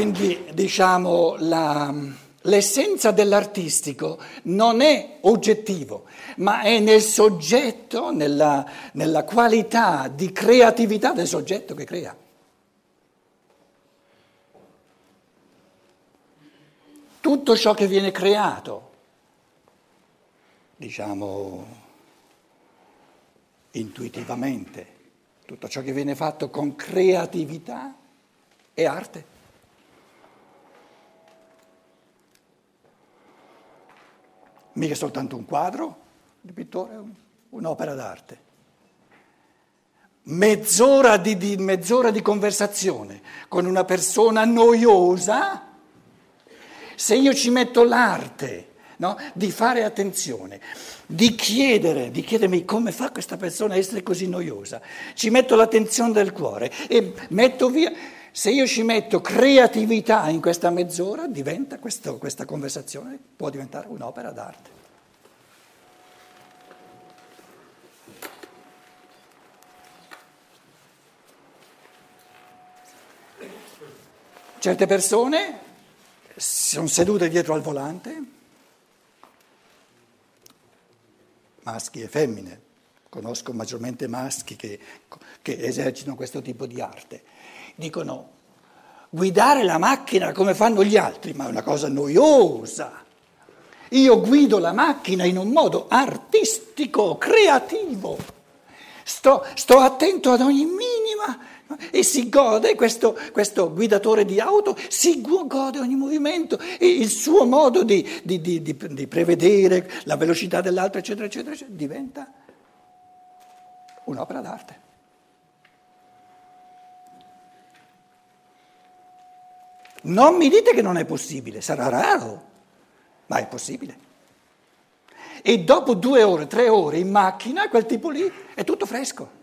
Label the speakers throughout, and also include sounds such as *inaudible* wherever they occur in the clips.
Speaker 1: Quindi diciamo la, l'essenza dell'artistico non è oggettivo, ma è nel soggetto, nella, nella qualità di creatività del soggetto che crea. Tutto ciò che viene creato, diciamo intuitivamente, tutto ciò che viene fatto con creatività è arte. Mica soltanto un quadro di pittore, un'opera d'arte. Mezz'ora di, di, mezz'ora di conversazione con una persona noiosa, se io ci metto l'arte no, di fare attenzione, di chiedere, di chiedermi come fa questa persona a essere così noiosa, ci metto l'attenzione del cuore e metto via se io ci metto creatività in questa mezz'ora, diventa questo, questa conversazione, può diventare un'opera d'arte. Certe persone sono sedute dietro al volante, maschi e femmine, conosco maggiormente maschi che, che esercitano questo tipo di arte dicono guidare la macchina come fanno gli altri, ma è una cosa noiosa. Io guido la macchina in un modo artistico, creativo. Sto, sto attento ad ogni minima e si gode, questo, questo, guidatore di auto si gode ogni movimento e il suo modo di, di, di, di prevedere la velocità dell'altro, eccetera, eccetera, eccetera, diventa un'opera d'arte. Non mi dite che non è possibile, sarà raro, ma è possibile. E dopo due ore, tre ore in macchina, quel tipo lì è tutto fresco.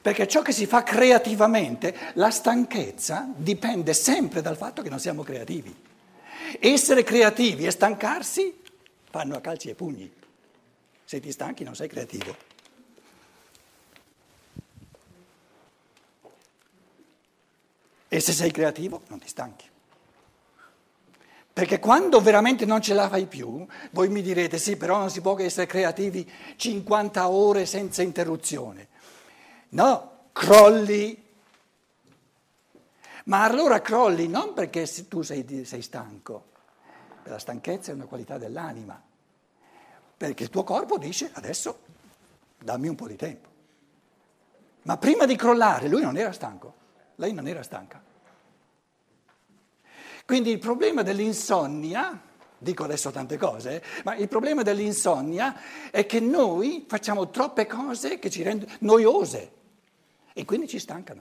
Speaker 1: Perché ciò che si fa creativamente, la stanchezza dipende sempre dal fatto che non siamo creativi. Essere creativi e stancarsi fanno a calci e pugni. Se ti stanchi non sei creativo. E se sei creativo non ti stanchi. Perché quando veramente non ce la fai più, voi mi direte sì, però non si può che essere creativi 50 ore senza interruzione. No, crolli. Ma allora crolli non perché tu sei, sei stanco, la stanchezza è una qualità dell'anima, perché il tuo corpo dice adesso dammi un po' di tempo. Ma prima di crollare lui non era stanco. Lei non era stanca. Quindi il problema dell'insonnia, dico adesso tante cose, ma il problema dell'insonnia è che noi facciamo troppe cose che ci rendono noiose e quindi ci stancano.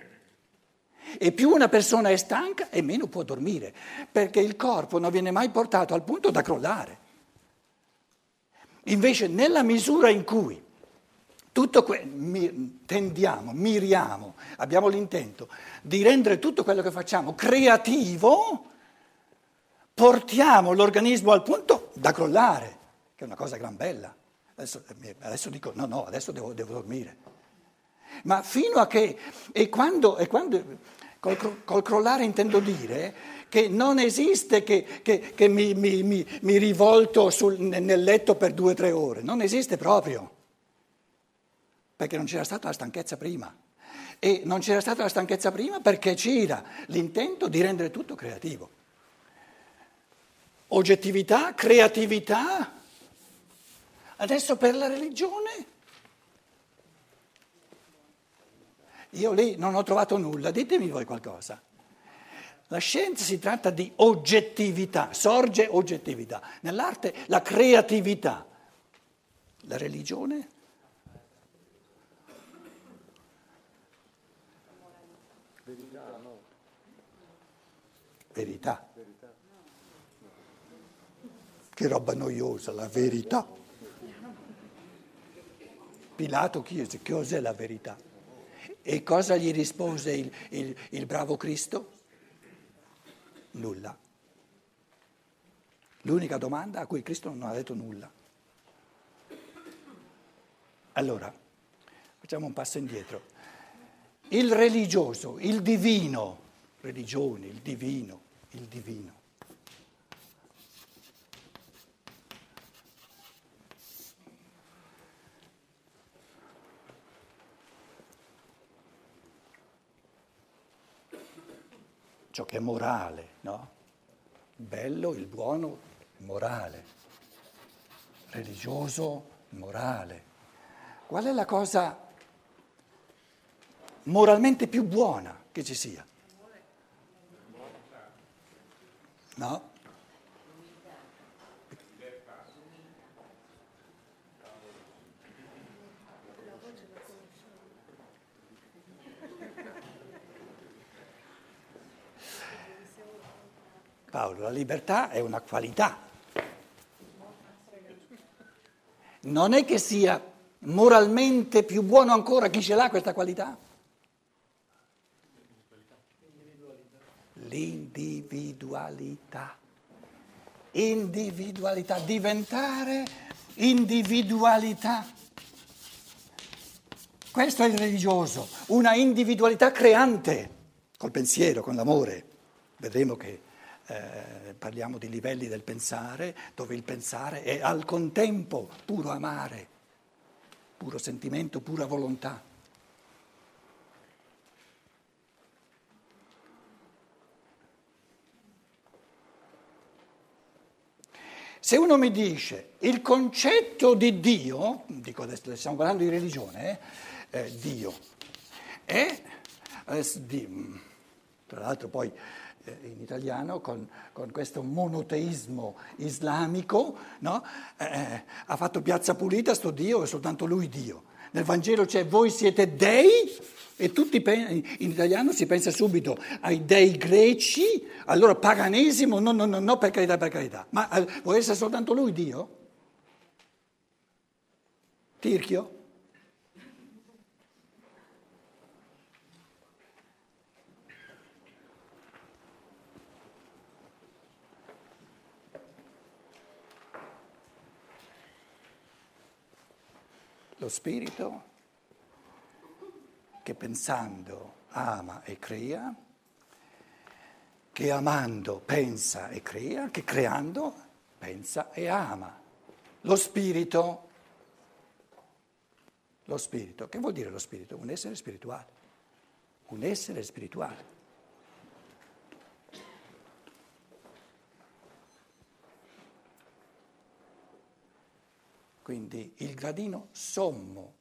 Speaker 1: E più una persona è stanca e meno può dormire, perché il corpo non viene mai portato al punto da crollare. Invece nella misura in cui tutto que- mi- tendiamo, miriamo, abbiamo l'intento di rendere tutto quello che facciamo creativo, portiamo l'organismo al punto da crollare, che è una cosa gran bella. Adesso, adesso dico no, no, adesso devo, devo, dormire. Ma fino a che, e quando, e quando col, col, crollare intendo dire che non esiste che, che, che mi, mi, mi, mi, rivolto sul, nel letto per due o tre ore, non esiste proprio perché non c'era stata la stanchezza prima. E non c'era stata la stanchezza prima perché c'era l'intento di rendere tutto creativo. Oggettività, creatività. Adesso per la religione. Io lì non ho trovato nulla, ditemi voi qualcosa. La scienza si tratta di oggettività, sorge oggettività. Nell'arte la creatività. La religione Verità. Che roba noiosa, la verità. Pilato chiese cos'è la verità. E cosa gli rispose il, il, il bravo Cristo? Nulla. L'unica domanda a cui Cristo non ha detto nulla. Allora, facciamo un passo indietro. Il religioso, il divino, religione, il divino, il divino. Ciò che è morale, no? Bello, il buono, morale. Religioso, morale. Qual è la cosa moralmente più buona che ci sia? No? Paolo, la libertà è una qualità. Non è che sia moralmente più buono ancora chi ce l'ha questa qualità? L'individualità. Individualità, diventare individualità. Questo è il religioso, una individualità creante, col pensiero, con l'amore. Vedremo che eh, parliamo di livelli del pensare, dove il pensare è al contempo puro amare puro sentimento, pura volontà. Se uno mi dice il concetto di Dio, dico adesso stiamo parlando di religione, eh, eh, Dio, è, eh, di, tra l'altro poi eh, in italiano con, con, questo monoteismo islamico, no? eh, eh ha fatto piazza pulita, sto Dio è soltanto lui Dio. Nel Vangelo c'è voi siete dei e tutti in italiano si pensa subito ai dei greci, allora paganesimo, no, no, no, no per carità, per carità. Ma eh, vuoi essere soltanto lui Dio? Tirchio? Lo spirito che pensando ama e crea, che amando pensa e crea, che creando pensa e ama. Lo spirito, lo spirito, che vuol dire lo spirito? Un essere spirituale, un essere spirituale. Quindi il gradino sommo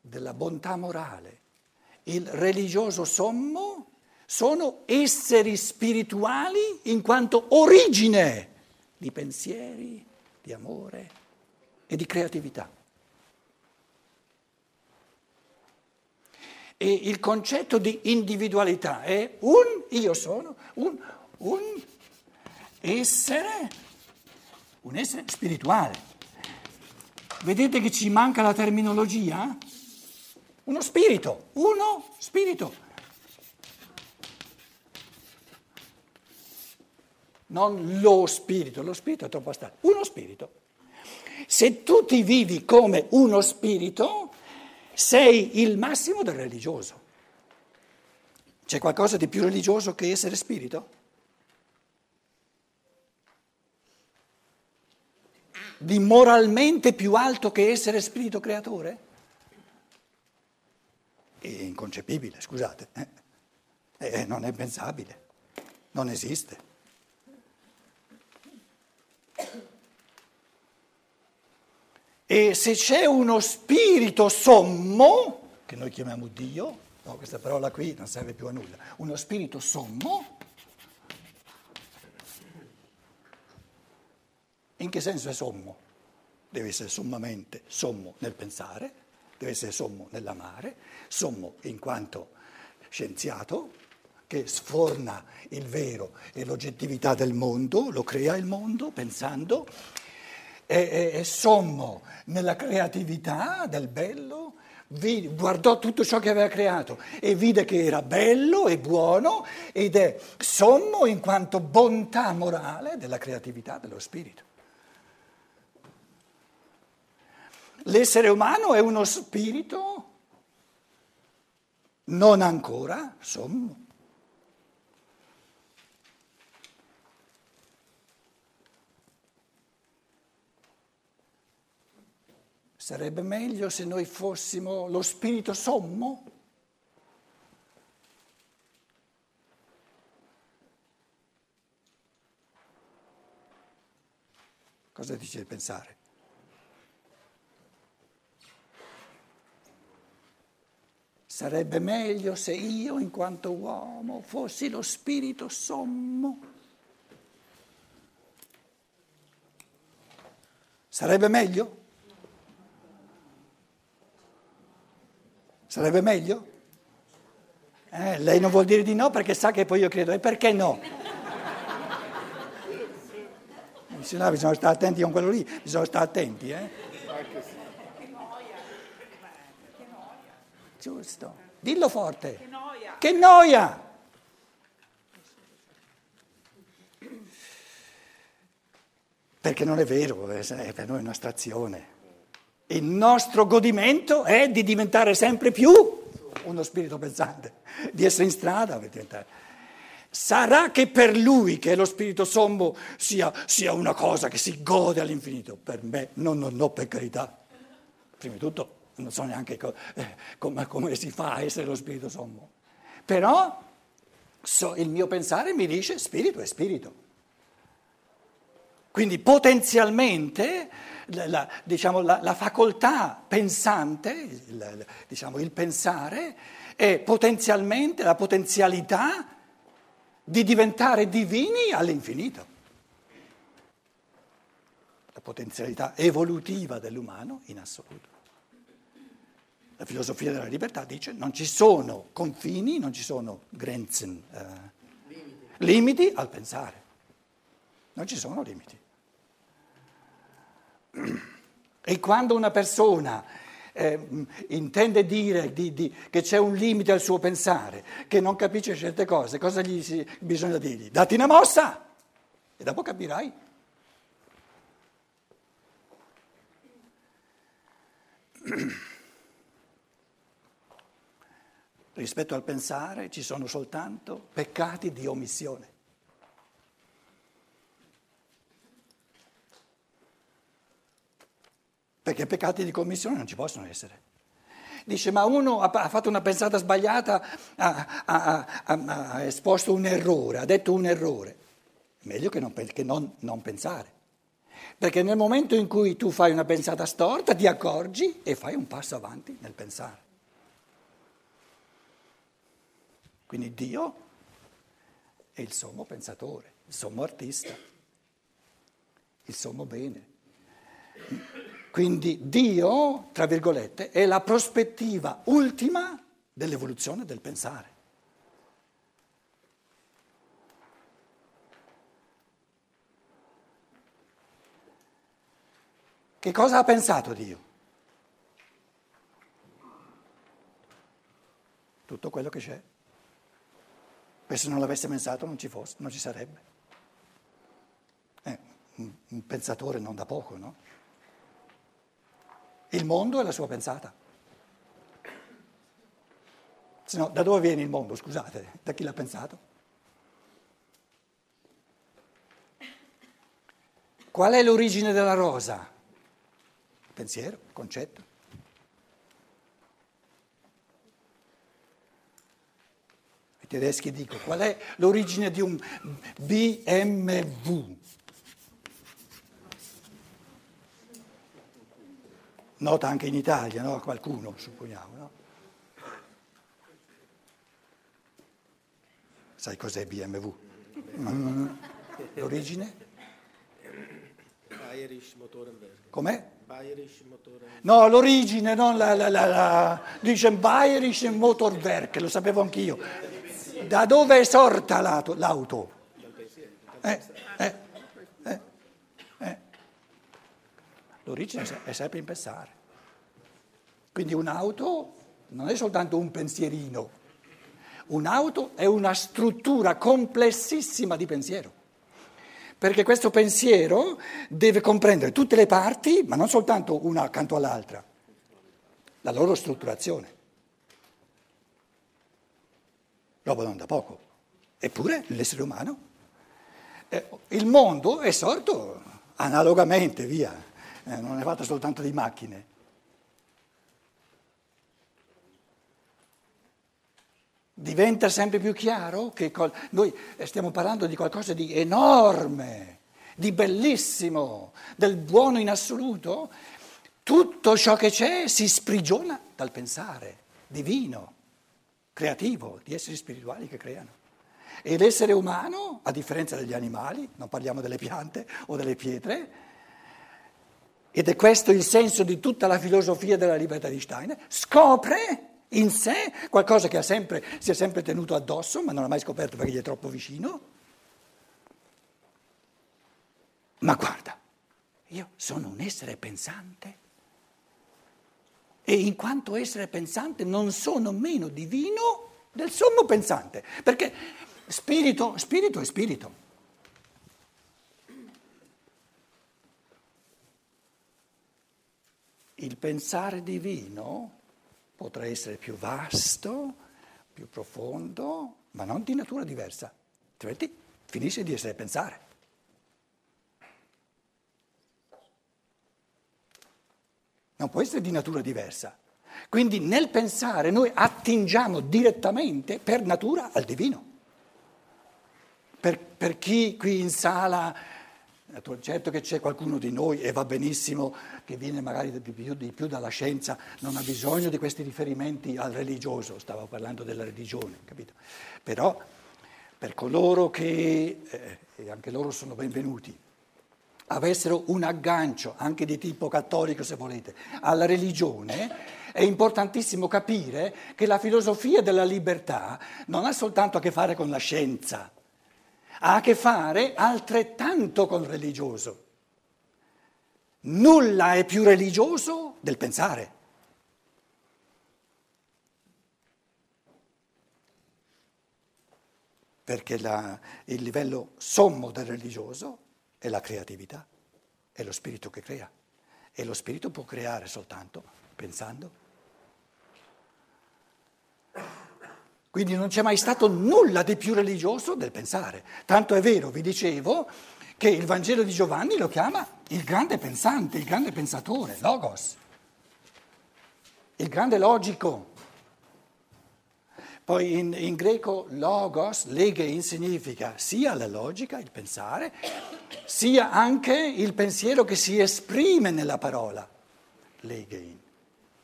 Speaker 1: della bontà morale, il religioso sommo sono esseri spirituali in quanto origine di pensieri, di amore e di creatività. E il concetto di individualità è un io sono, un, un essere, un essere spirituale. Vedete che ci manca la terminologia? Uno spirito, uno spirito. Non lo spirito, lo spirito è troppo astratto, uno spirito. Se tu ti vivi come uno spirito, sei il massimo del religioso. C'è qualcosa di più religioso che essere spirito? Di moralmente più alto che essere spirito creatore? È inconcepibile, scusate. Eh? Eh, non è pensabile, non esiste. E se c'è uno spirito sommo, che noi chiamiamo Dio, no, questa parola qui non serve più a nulla, uno spirito sommo, In che senso è sommo? Deve essere sommamente sommo nel pensare, deve essere sommo nell'amare, sommo in quanto scienziato che sforna il vero e l'oggettività del mondo, lo crea il mondo pensando, è, è, sommo nella creatività del bello, guardò tutto ciò che aveva creato e vide che era bello e buono ed è sommo in quanto bontà morale della creatività dello spirito. L'essere umano è uno spirito non ancora sommo. Sarebbe meglio se noi fossimo lo spirito sommo? Cosa dice il pensare? Sarebbe meglio se io, in quanto uomo, fossi lo spirito sommo. Sarebbe meglio? Sarebbe meglio? Eh, lei non vuol dire di no perché sa che poi io credo. E perché no? Se no bisogna stare attenti con quello lì, bisogna stare attenti, eh? Giusto. Dillo forte. Che noia. Che noia. Perché non è vero, è per noi un'astrazione. Il nostro godimento è di diventare sempre più uno spirito pensante, di essere in strada. Sarà che per lui, che è lo spirito sommo, sia, sia una cosa che si gode all'infinito. Per me, no, no, no, per carità. Prima di tutto, non so neanche co- eh, come, come, si fa a essere lo spirito sommo. Però so, il mio pensare mi dice spirito è spirito. Quindi potenzialmente la, la, diciamo, la, la facoltà pensante, il, diciamo, il pensare, è potenzialmente la potenzialità di diventare divini all'infinito. La potenzialità evolutiva dell'umano in assoluto. La filosofia della libertà dice che non ci sono confini, non ci sono grenzen, eh, limiti. limiti al pensare. Non ci sono limiti. *clears throat* E quando una persona eh, intende dire di, di, che c'è un limite al suo pensare, che non capisce certe cose, cosa gli si, bisogna dirgli? Dati una mossa e dopo capirai. *clears throat* Rispetto al pensare ci sono soltanto peccati di omissione. perché peccati di commissione non ci possono essere. Dice, ma uno ha fatto una pensata sbagliata, ha, ha, ha, ha esposto un errore, ha detto un errore. Meglio che non, che non, non pensare. Perché nel momento in cui tu fai una pensata storta ti accorgi e fai un passo avanti nel pensare. Quindi Dio è il sommo pensatore, il sommo artista, il sommo bene. Quindi Dio, tra virgolette, è la prospettiva ultima dell'evoluzione del pensare. Che cosa ha pensato Dio? Tutto quello che c'è. E se non l'avesse pensato non ci, fosse, non ci sarebbe. È un pensatore non da poco, no? Il mondo è la sua pensata. Se no, da dove viene il mondo, scusate? Da chi l'ha pensato? Qual è l'origine della rosa? Pensiero, concetto. Tedeschi dicono qual è l'origine di un BMW? nota anche in Italia, no? qualcuno supponiamo. No? Sai cos'è BMW? Mm. L'origine?
Speaker 2: Bayerisch Motorenwerk.
Speaker 1: Com'è?
Speaker 2: Bayerisch Motorenwerk.
Speaker 1: No, l'origine, non la, la, la, la... dice Bayerisch Motorwerk, lo sapevo anch'io. Da dove è sorta l'auto? Eh, eh. L'origine è sempre in pensare. Quindi un'auto non è soltanto un pensierino, un'auto è una struttura complessissima di pensiero. Perché questo pensiero deve comprendere tutte le parti, ma non soltanto una accanto all'altra, la loro strutturazione roba non da poco. Eppure l'essere umano, eh, il mondo è sorto analogamente, via, eh, non è fatto soltanto di macchine. Diventa sempre più chiaro che col- noi eh, stiamo parlando di qualcosa di enorme, di bellissimo, del buono in assoluto. Tutto ciò che c'è si sprigiona dal pensare divino creativo, di esseri spirituali che creano. E l'essere umano, a differenza degli animali, non parliamo delle piante o delle pietre, ed è questo il senso di tutta la filosofia della libertà di Steiner, scopre in sé qualcosa che sempre, si è sempre tenuto addosso, ma non ha mai scoperto perché gli è troppo vicino. Ma guarda, io sono un essere pensante e in quanto essere pensante non sono meno divino del sommo pensante, perché spirito, spirito è spirito. Il pensare divino potrà essere più vasto, più profondo, ma non di natura diversa, altrimenti finisce di essere pensare. Non può essere di natura diversa. Quindi nel pensare noi attingiamo direttamente per natura al divino. Per, per chi qui in sala Certo che c'è qualcuno di noi, e va benissimo, che viene magari di più, di più, dalla scienza, non ha bisogno di questi riferimenti al religioso, stavo parlando della religione, capito? Però per coloro che, eh, e anche loro sono benvenuti, avessero un aggancio, anche di tipo cattolico se volete, alla religione, è importantissimo capire che la filosofia della libertà non ha soltanto a che fare con la scienza, ha a che fare altrettanto con il religioso. Nulla è più religioso del pensare. Perché la, il livello sommo del religioso è la creatività, è lo spirito che crea. E lo spirito può creare soltanto pensando. Quindi non c'è mai stato nulla di più religioso del pensare. Tanto è vero, vi dicevo, che il Vangelo di Giovanni lo chiama il grande pensante, il grande pensatore, logos, il grande logico. Poi in, in greco logos, legein, significa sia la logica, il pensare, sia anche il pensiero che si esprime nella parola. Legein,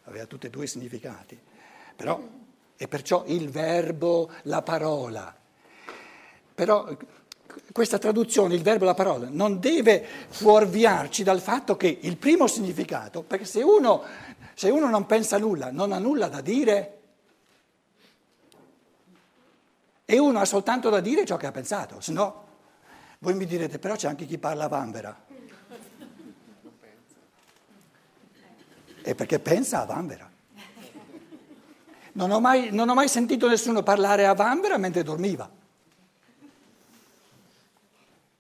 Speaker 1: aveva tutti e due i significati. Però e perciò il verbo, la parola. Però questa traduzione, il verbo, la parola, non deve fuorviarci dal fatto che il primo significato, perché se uno, se uno non pensa nulla, non ha nulla da dire, e uno ha soltanto da dire ciò che ha pensato, se no voi mi direte però c'è anche chi parla a vanvera. E perché pensa a vanvera. Non ho, mai, non ho mai sentito nessuno parlare a vanvera mentre dormiva.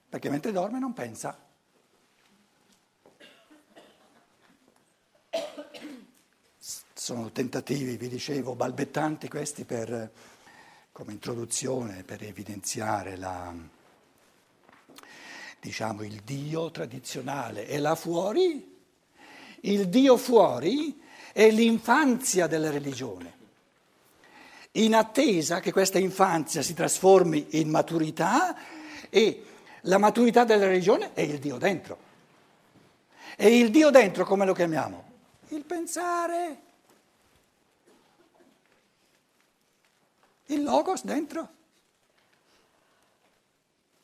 Speaker 1: Perché mentre dorme non pensa. Sono tentativi, vi dicevo, balbettanti questi per, come introduzione, per evidenziare la, diciamo, il Dio tradizionale. E là fuori, il Dio fuori è l'infanzia della religione in attesa che questa infanzia si trasformi in maturità e la maturità della religione è il Dio dentro. E il Dio dentro come lo chiamiamo? Il pensare. Il logos dentro.